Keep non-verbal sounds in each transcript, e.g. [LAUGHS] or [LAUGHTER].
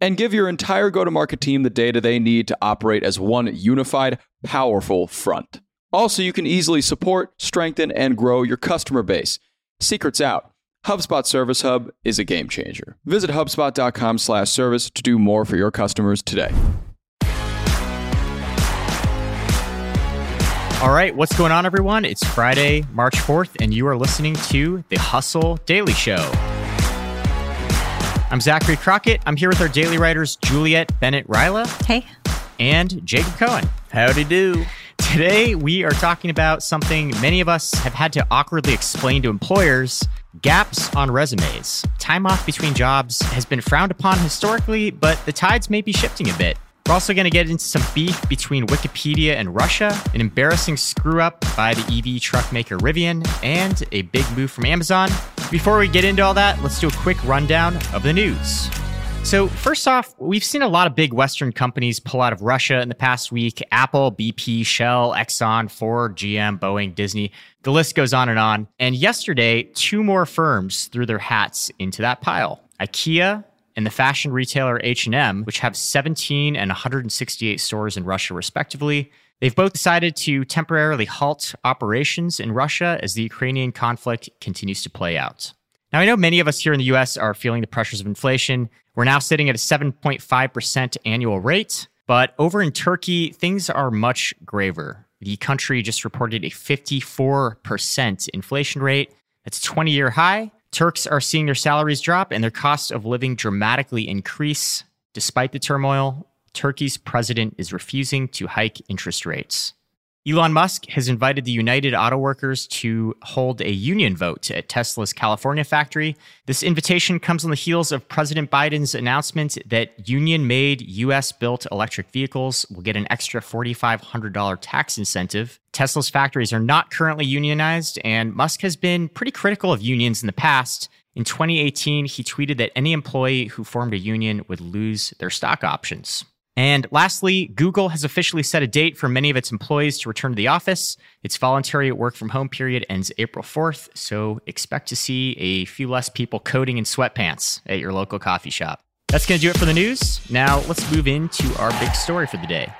And give your entire go to market team the data they need to operate as one unified, powerful front. Also, you can easily support, strengthen, and grow your customer base. Secrets out. HubSpot Service Hub is a game changer. Visit hubspot.com/service to do more for your customers today. All right, what's going on, everyone? It's Friday, March 4th, and you are listening to the Hustle Daily Show. I'm Zachary Crockett. I'm here with our daily writers, Juliet Bennett Rylah. Hey. And Jacob Cohen. Howdy do. Today, we are talking about something many of us have had to awkwardly explain to employers gaps on resumes. Time off between jobs has been frowned upon historically, but the tides may be shifting a bit. We're also going to get into some beef between Wikipedia and Russia, an embarrassing screw up by the EV truck maker Rivian, and a big move from Amazon. Before we get into all that, let's do a quick rundown of the news. So, first off, we've seen a lot of big Western companies pull out of Russia in the past week Apple, BP, Shell, Exxon, Ford, GM, Boeing, Disney. The list goes on and on. And yesterday, two more firms threw their hats into that pile IKEA and the fashion retailer H&M, which have 17 and 168 stores in Russia respectively. They've both decided to temporarily halt operations in Russia as the Ukrainian conflict continues to play out. Now, I know many of us here in the US are feeling the pressures of inflation. We're now sitting at a 7.5% annual rate, but over in Turkey, things are much graver. The country just reported a 54% inflation rate. That's a 20 year high. Turks are seeing their salaries drop and their cost of living dramatically increase. Despite the turmoil, Turkey's president is refusing to hike interest rates. Elon Musk has invited the United Auto Workers to hold a union vote at Tesla's California factory. This invitation comes on the heels of President Biden's announcement that union made US built electric vehicles will get an extra $4,500 tax incentive. Tesla's factories are not currently unionized, and Musk has been pretty critical of unions in the past. In 2018, he tweeted that any employee who formed a union would lose their stock options. And lastly, Google has officially set a date for many of its employees to return to the office. Its voluntary work from home period ends April 4th, so expect to see a few less people coding in sweatpants at your local coffee shop. That's going to do it for the news. Now, let's move into our big story for the day.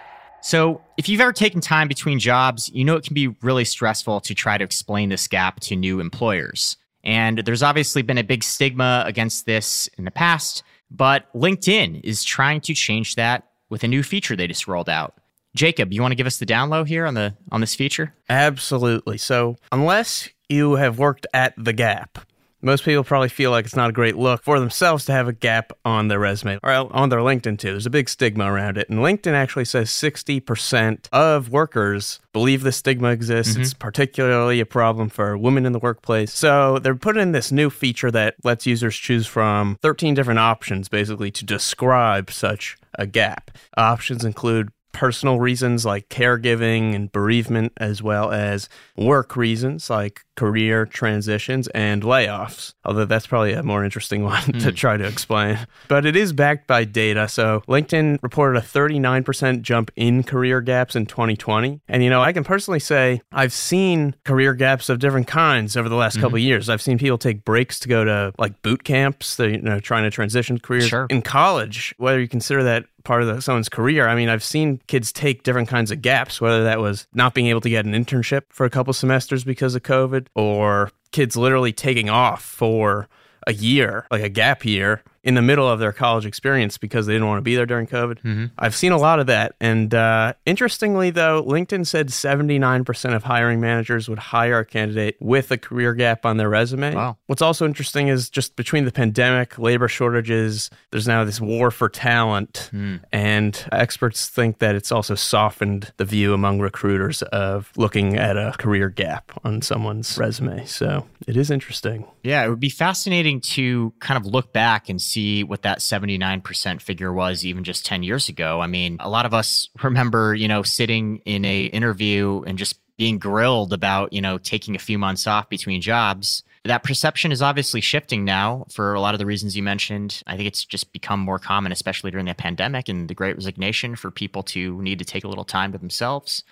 So, if you've ever taken time between jobs, you know it can be really stressful to try to explain this gap to new employers. And there's obviously been a big stigma against this in the past, but LinkedIn is trying to change that with a new feature they just rolled out. Jacob, you want to give us the down low here on the on this feature? Absolutely. So, unless you have worked at the Gap, most people probably feel like it's not a great look for themselves to have a gap on their resume or on their LinkedIn too. There's a big stigma around it. And LinkedIn actually says 60% of workers believe the stigma exists. Mm-hmm. It's particularly a problem for women in the workplace. So they're putting in this new feature that lets users choose from 13 different options basically to describe such a gap. Options include personal reasons like caregiving and bereavement, as well as work reasons like career transitions and layoffs. Although that's probably a more interesting [LAUGHS] one mm. to hmm. try to explain. But it is backed by data. So LinkedIn reported a 39% jump in career gaps in 2020. And, you know, I can personally say I've seen career gaps of different kinds over the last mm-hmm. couple years. I've seen people take breaks to go to like boot camps, they're, you know, trying to transition careers. Sure. In college, whether you consider that part of the, someone's career. I mean, I've seen kids take different kinds of gaps, whether that was not being able to get an internship for a couple semesters because of COVID, or kids literally taking off for a year, like a gap year, in the middle of their college experience because they didn't want to be there during COVID. Mm-hmm. I've seen a lot of that. And uh, interestingly, though, LinkedIn said 79% of hiring managers would hire a candidate with a career gap on their resume. Wow. What's also interesting is just between the pandemic, labor shortages, there's now this war for talent. Mm. And experts think that it's also softened the view among recruiters of looking at a career gap on someone's resume. So it is interesting. Yeah, it would be fascinating to kind of look back and see see what that 79% figure was even just 10 years ago. I mean, a lot of us [LAUGHS] remember, you know, sitting in a interview and just being grilled about, you know, taking a few months off between jobs. That perception is obviously shifting now for a lot of the reasons you mentioned. I think it's just become more common, especially during the pandemic and the great resignation, for people to need to take a little time to themselves.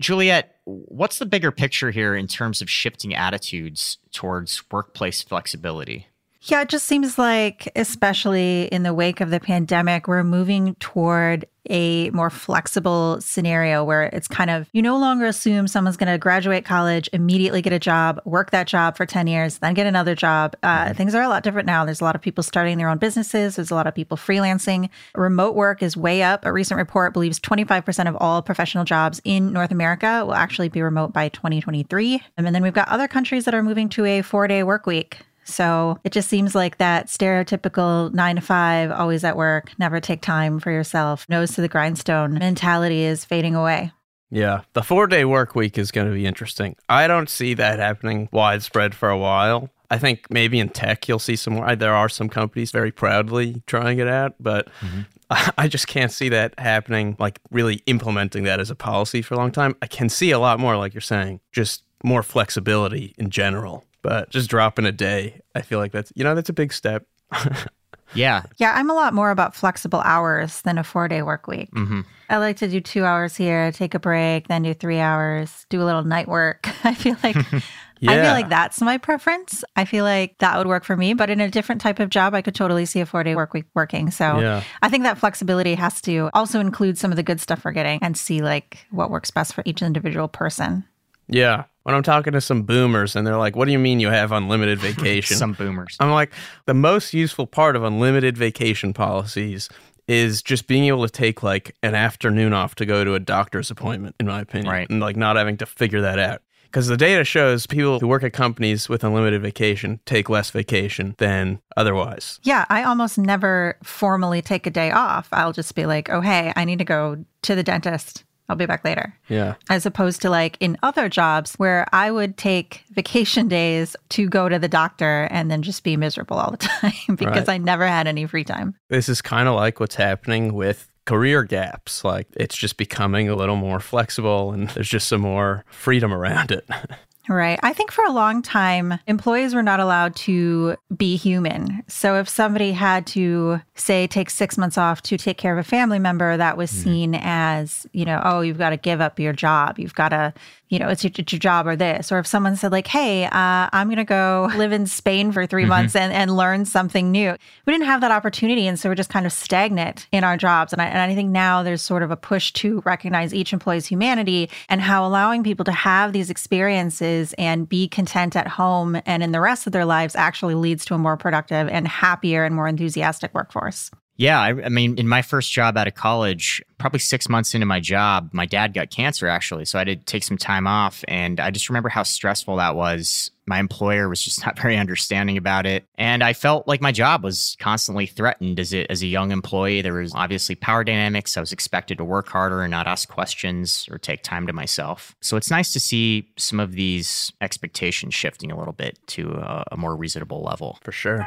Juliet, what's the bigger picture here in terms of shifting attitudes towards workplace flexibility? Yeah, it just seems like, especially in the wake of the pandemic, we're moving toward a more flexible scenario where it's kind of you no longer assume someone's going to graduate college, immediately get a job, work that job for 10 years, then get another job. Uh, mm-hmm. Things are a lot different now. There's a lot of people starting their own businesses, there's a lot of people freelancing. Remote work is way up. A recent report believes 25% of all professional jobs in North America will actually be remote by 2023. And then we've got other countries that are moving to a four day work week. So it just seems like that stereotypical nine to five, always at work, never take time for yourself, nose to the grindstone mentality is fading away. Yeah, the four day work week is going to be interesting. I don't see that happening widespread for a while. I think maybe in tech you'll see some more. There are some companies very proudly trying it out, but mm-hmm. [LAUGHS] I just can't see that happening, like really implementing that as a policy for a long time. I can see a lot more, like you're saying, just more flexibility in general but just dropping a day, I feel like that's, you know, that's a big step. [LAUGHS] yeah. Yeah. I'm a lot more about flexible hours than a four day work week. Mm-hmm. I like to do two hours here, take a break, then do three hours, do a little night work. [LAUGHS] [LAUGHS] I feel like. Yeah. I feel like that's my preference. I feel like that would work for me, but in a different type of job, I could totally see a four day work week working. So yeah. I think that flexibility has to also include some of the good stuff we're getting and see like what works best for each individual person. Yeah. When I'm talking to some boomers and they're like, what do you mean you have unlimited [LAUGHS] vacation? some boomers. I'm like, the most useful part of unlimited vacation policies is just being able to take like an afternoon off to go to a doctor's appointment, in my opinion. Right. And like not having to figure that out. Because the data shows people who work at companies with unlimited vacation take less vacation than otherwise. Yeah, I almost never formally take a day off. I'll just be like, oh, hey, I need to go to the dentist I'll be back later. Yeah. As opposed to like in other jobs where I would take vacation days to go to the doctor and then just be miserable all the [LAUGHS] time because right. I never had any free time. This is kind of like what's happening with career gaps. Like it's just becoming a little more flexible and there's just some more freedom around it. [LAUGHS] Right. I think for a long time, employees were not allowed to be human. So if somebody had to, say, take six months off to take care of a family member, that was mm-hmm. seen as, you know, oh, you've got to give up your job. You've got to you know, it's your, it's your job or this. Or if someone said, like, hey, uh, I'm going to go [LAUGHS] live in Spain for 3 mm-hmm. months and, and learn something new. We didn't have that opportunity. And so we're just kind of stagnant in our jobs. And I, and I think now there's sort of a push to recognize each employee's humanity and how allowing people to have these experiences and be content at home and in the rest of their lives actually leads to a more productive and happier and more enthusiastic workforce. Yeah, I, I, mean, in my first job out of college, probably six months into my job, my dad got cancer actually. So I did take some time off. And I just remember how stressful that was. My employer was just [LAUGHS] not very understanding about it. And I felt like my job was constantly threatened as a, as a young employee. There was obviously power dynamics. I was expected to work harder and not ask questions or take time to myself. So it's nice to see some of these expectations shifting a little bit to a, a more reasonable level. For sure.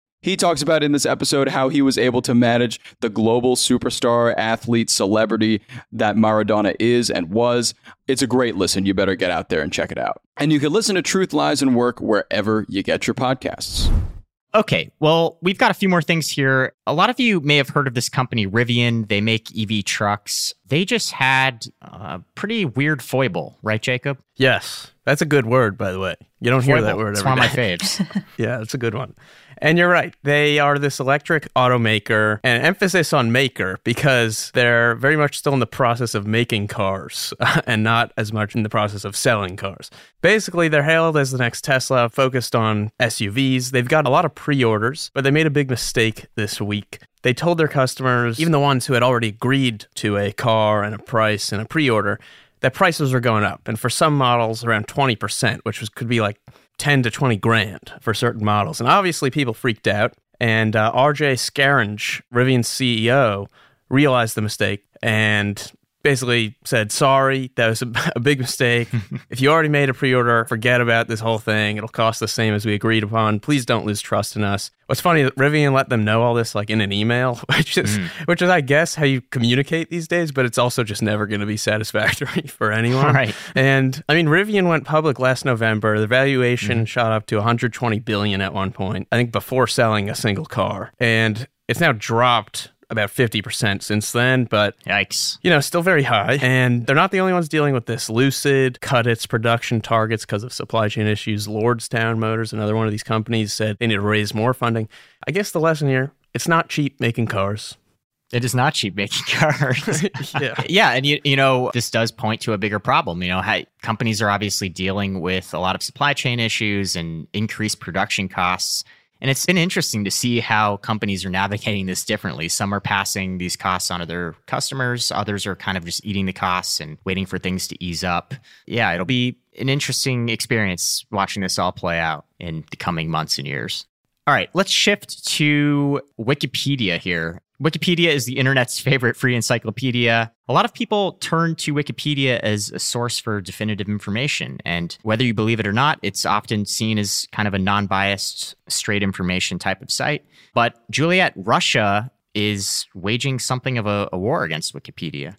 He talks about in this episode how he was able to manage the global superstar, athlete, celebrity that Maradona is and was. It's a great listen. You better get out there and check it out. And you can listen to Truth, Lies, and Work wherever you get your podcasts. Okay, well, we've got a few more things here. A lot of you may have heard of this company, Rivian. They make EV trucks. They just had a pretty weird foible, right, Jacob? Yes. That's a good word, by the way. You don't foible. hear that word it's one of my faves. [LAUGHS] yeah, it's a good one. And you're right. They are this electric automaker and emphasis on maker because they're very much still in the process of making cars [LAUGHS] and not as much in the process of selling cars. Basically, they're hailed as the next Tesla, focused on SUVs. They've got a lot of pre orders, but they made a big mistake this week. They told their customers, even the ones who had already agreed to a car and a price and a pre order, that prices were going up. And for some models, around 20%, which was, could be like 10 to 20 grand for certain models. And obviously, people freaked out. And uh, RJ Scaringe, Rivian's CEO, realized the mistake and basically said, sorry, that was a, [LAUGHS] a big mistake. [LAUGHS] if you already made a pre order, forget about this whole thing. It'll cost the same as we agreed upon. Please don't lose trust in us. What's funny Rivian let them know all this like in an email, [LAUGHS] which is mm. which is I guess how you communicate these days, but it's also just never going to be satisfactory for anyone. Right. And I mean Rivian went public last November. The valuation mm. shot up to 120 billion at one point. I think before selling a single car. And it's now dropped about 50% since then, but yikes. You know, still very high. And they're not the only ones dealing with this. Lucid cut its production targets because of supply chain issues. Lordstown Motors, another one of these companies, said they need to raise more funding. I guess the lesson here it's not cheap making cars. It is not cheap making [LAUGHS] cars. [LAUGHS] yeah. yeah. And, you, you know, this does point to a bigger problem. You know, how companies are obviously dealing with a lot of supply chain issues and increased production costs. And it's been interesting to see how companies are navigating this differently. Some are passing these costs onto their customers, others are kind of just eating the costs and waiting for things to ease up. Yeah, it'll be an interesting experience watching this all play out in the coming months and years. All right, let's shift to Wikipedia here. Wikipedia is the internet's favorite free encyclopedia. A lot of people turn to Wikipedia as a source for definitive information. And whether you believe it or not, it's often seen as kind of a non biased, straight information type of site. But Juliet, Russia is waging something of a, a war against Wikipedia.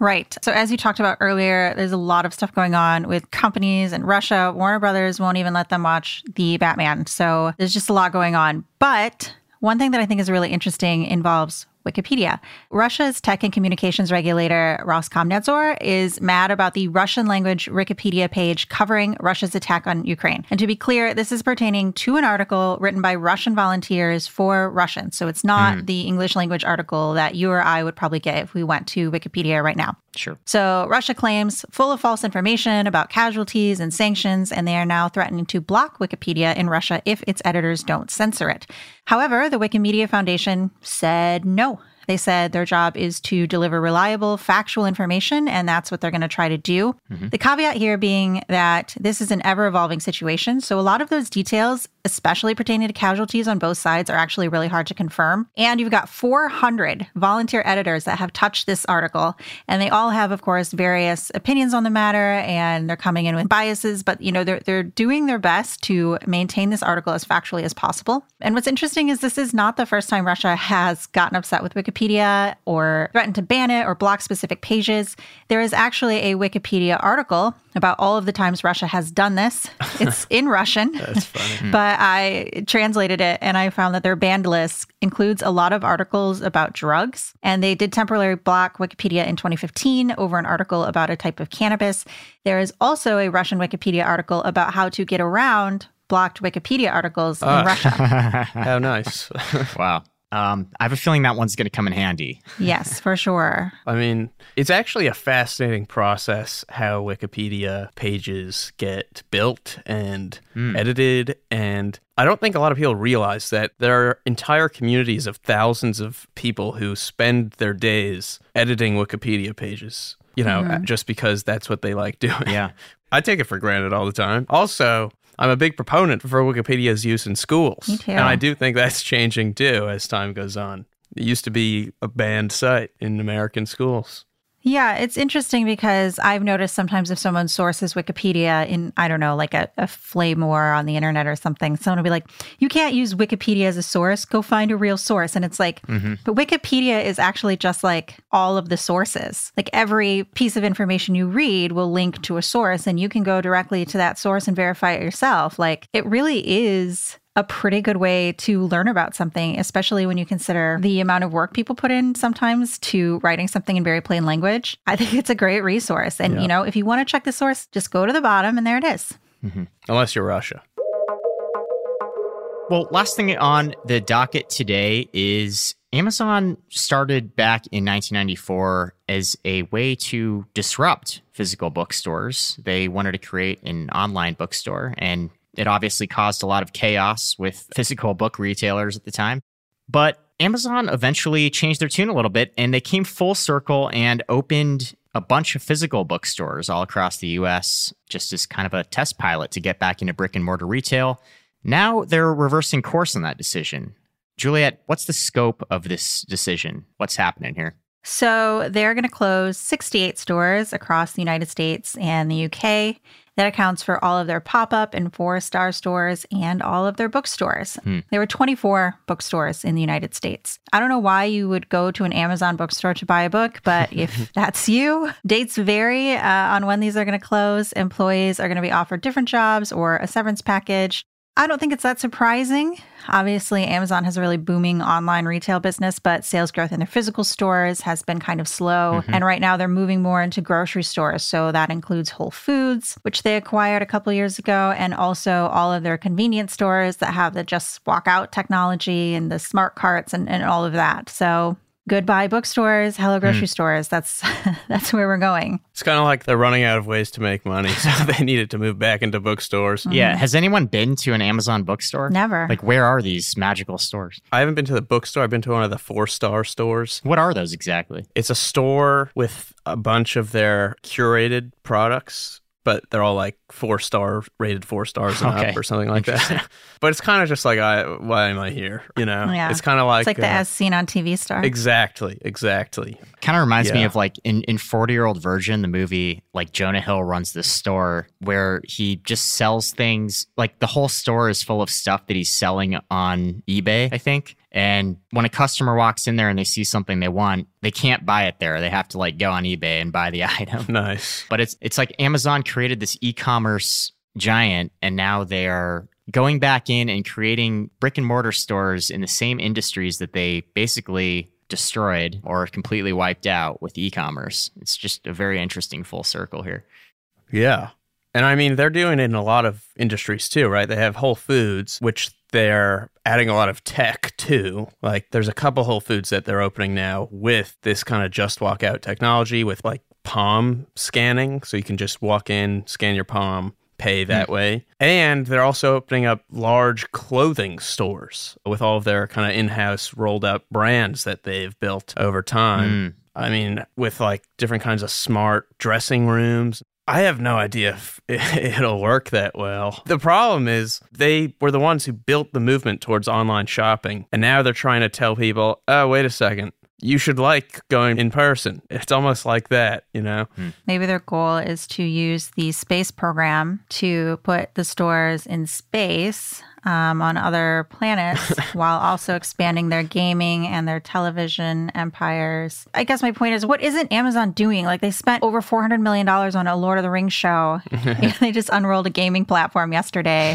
Right. So, as you talked about earlier, there's a lot of stuff going on with companies and Russia. Warner Brothers won't even let them watch the Batman. So, there's just a lot going on. But one thing that I think is really interesting involves Wikipedia. Russia's tech and communications regulator, Roskomnadzor, is mad about the Russian language Wikipedia page covering Russia's attack on Ukraine. And to be clear, this is pertaining to an article written by Russian volunteers for Russians. So it's not mm. the English language article that you or I would probably get if we went to Wikipedia right now. Sure. So Russia claims full of false information about casualties and sanctions, and they are now threatening to block Wikipedia in Russia if its editors don't censor it. However, the Wikimedia Foundation said no. They said their job is to deliver reliable, factual information, and that's what they're going to try to do. Mm-hmm. The caveat here being that this is an ever evolving situation. So, a lot of those details, especially pertaining to casualties on both sides, are actually really hard to confirm. And you've got 400 volunteer editors that have touched this article, and they all have, of course, various opinions on the matter, and they're coming in with biases, but you know, they're, they're doing their best to maintain this article as factually as possible. And what's interesting is this is not the first time Russia has gotten upset with Wikipedia Wikipedia or threaten to ban it or block specific pages. There is actually a Wikipedia article about all of the times Russia has done this. [LAUGHS] It's in Russian. That's funny. [LAUGHS] but I translated it and I found that their banned list includes a lot of articles about drugs. And they did temporarily block Wikipedia in 2015 over an article about a type of cannabis. There is also a Russian Wikipedia article about how to get around blocked Wikipedia articles in ah. Russia. [LAUGHS] How nice. wow. Um, I have a feeling that one's going to come in handy. Yes, for sure. I mean, it's actually a fascinating process how Wikipedia pages get built and mm. edited. And I don't think a lot of people realize that there are entire communities of thousands of people who spend their days editing Wikipedia pages, you know, mm-hmm. just because that's what they like doing. Yeah. [LAUGHS] I take it for granted all the time. Also, I'm a big proponent for Wikipedia's use in schools. Me too. And I do think that's [LAUGHS] changing too as time goes on. It used to be a banned site in American schools. Yeah, it's interesting because I've noticed sometimes if someone sources Wikipedia in, I don't know, like a, a flame war on the internet or something, someone will be like, you can't use Wikipedia as a source. Go find a real source. And it's like, mm-hmm. but Wikipedia is actually just like all of the sources. Like every piece of information you read will link to a source and you can go directly to that source and verify it yourself. Like it really is a pretty good way to learn about something, especially when you consider the amount of work people put in sometimes to writing something in very plain language. I think it's a great resource. And, yeah. you know, if you want to check the source, just go to the bottom and there it is. Mm-hmm. Unless you're Russia. Well, last thing on the docket today is Amazon started back in 1994 as a way to disrupt physical bookstores. They wanted to create an online bookstore, and it obviously caused a lot of chaos with physical book retailers at the time. But Amazon eventually changed their tune a little bit and they came full circle and opened a bunch of physical bookstores all across the US just as kind of a test pilot to get back into brick and mortar retail. Now they're reversing course on that decision. Juliet, what's the scope of this decision? What's happening here? So they're going to close 68 stores across the United States and the UK. That accounts for all of their pop up and four star stores and all of their bookstores. Hmm. There were 24 bookstores in the United States. I don't know why you would go to an Amazon bookstore to buy a book, but if [LAUGHS] that's you, dates vary uh, on when these are going to close. Employees are going to be offered different jobs or a severance package. I don't think it's that surprising. Obviously, Amazon has a really booming online retail business, but sales growth in their physical stores has been kind of slow. Mm-hmm. And right now they're moving more into grocery stores. So that includes Whole Foods, which they acquired a couple years ago, and also all of their convenience stores that have the just walk out technology and the smart carts and, and all of that. So goodbye bookstores, hello grocery mm. stores. That's [LAUGHS] that's where we're going. It's kind of like they're running out of ways to make money, [LAUGHS] so they needed to move back into bookstores. Mm-hmm. Yeah, has anyone been to an Amazon bookstore? Never. Like where are these magical stores? I haven't been to the bookstore. I've been to one of the four-star stores. What are those exactly? It's a store with a bunch of their curated products but they're all like four star rated four stars and okay. up or something like that. [LAUGHS] but it's kind of just like, I why am I here? You know, yeah. it's kind of like it's like the uh, as seen on TV star. Exactly, exactly. Kind of reminds yeah. me of like in in Forty Year Old Virgin, the movie. Like Jonah Hill runs this store where he just sells things. Like the whole store is full of stuff that he's selling on eBay. I think and when a customer walks in there and they see something they want, they can't buy it there. They have to like go on eBay and buy the [LAUGHS] item. Nice. But it's it's like Amazon created this e-commerce giant and now they are going back in and creating brick and mortar stores in the same industries that they basically destroyed or completely wiped out with e-commerce. It's just a very interesting full circle here. Yeah. And I mean, they're doing it in a lot of industries too, right? They have Whole Foods, which they're adding a lot of tech too. Like there's a couple Whole Foods that they're opening now with this kind of just walk out technology with like palm scanning. So you can just walk in, scan your palm, pay that mm. way. And they're also opening up large clothing stores with all of their kind of in house rolled up brands that they've built over time. Mm. I mean, with like different kinds of smart dressing rooms. I have no idea if [LAUGHS] it'll work that well. The problem is they were the ones who built the movement towards online shopping, and now they're trying to tell people, oh, wait a second. You should like going in person. It's almost like that, you know? Hmm. Maybe their goal is to use the space program to put the stores in space um, on other planets [LAUGHS] while also expanding their gaming and their television empires. I guess my point is, what isn't Amazon doing? Like they spent over $400 million on a Lord of the Rings show. [LAUGHS] [LAUGHS] they just unrolled a gaming platform yesterday.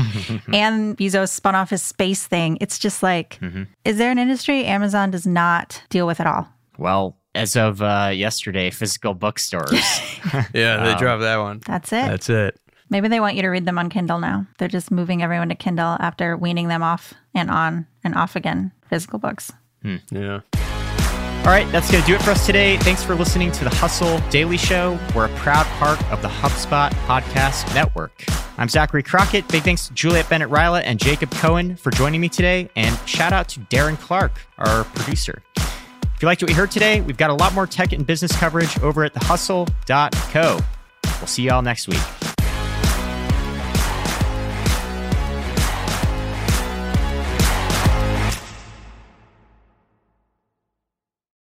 and Bezos spun off his space thing. It's just like, mm-hmm. is there an industry Amazon does not deal with at all? Well, as of uh, yesterday, physical bookstores. yeah, they um, dropped that one. That's it. That's it. Maybe they want you to read them on Kindle now. They're just moving everyone to Kindle after weaning them off and on and off again physical books. Hmm. Yeah. All right, that's going to do it for us today. Thanks for listening to the Hustle Daily Show. We're a proud part of the HubSpot Podcast Network. I'm Zachary Crockett. Big thanks to Juliet Bennett Rylah and Jacob Cohen for joining me today. And shout out to Darren Clark, our producer. If you liked what you heard today, we've got a lot more tech and business coverage over at thehustle.co. We'll see y'all next week.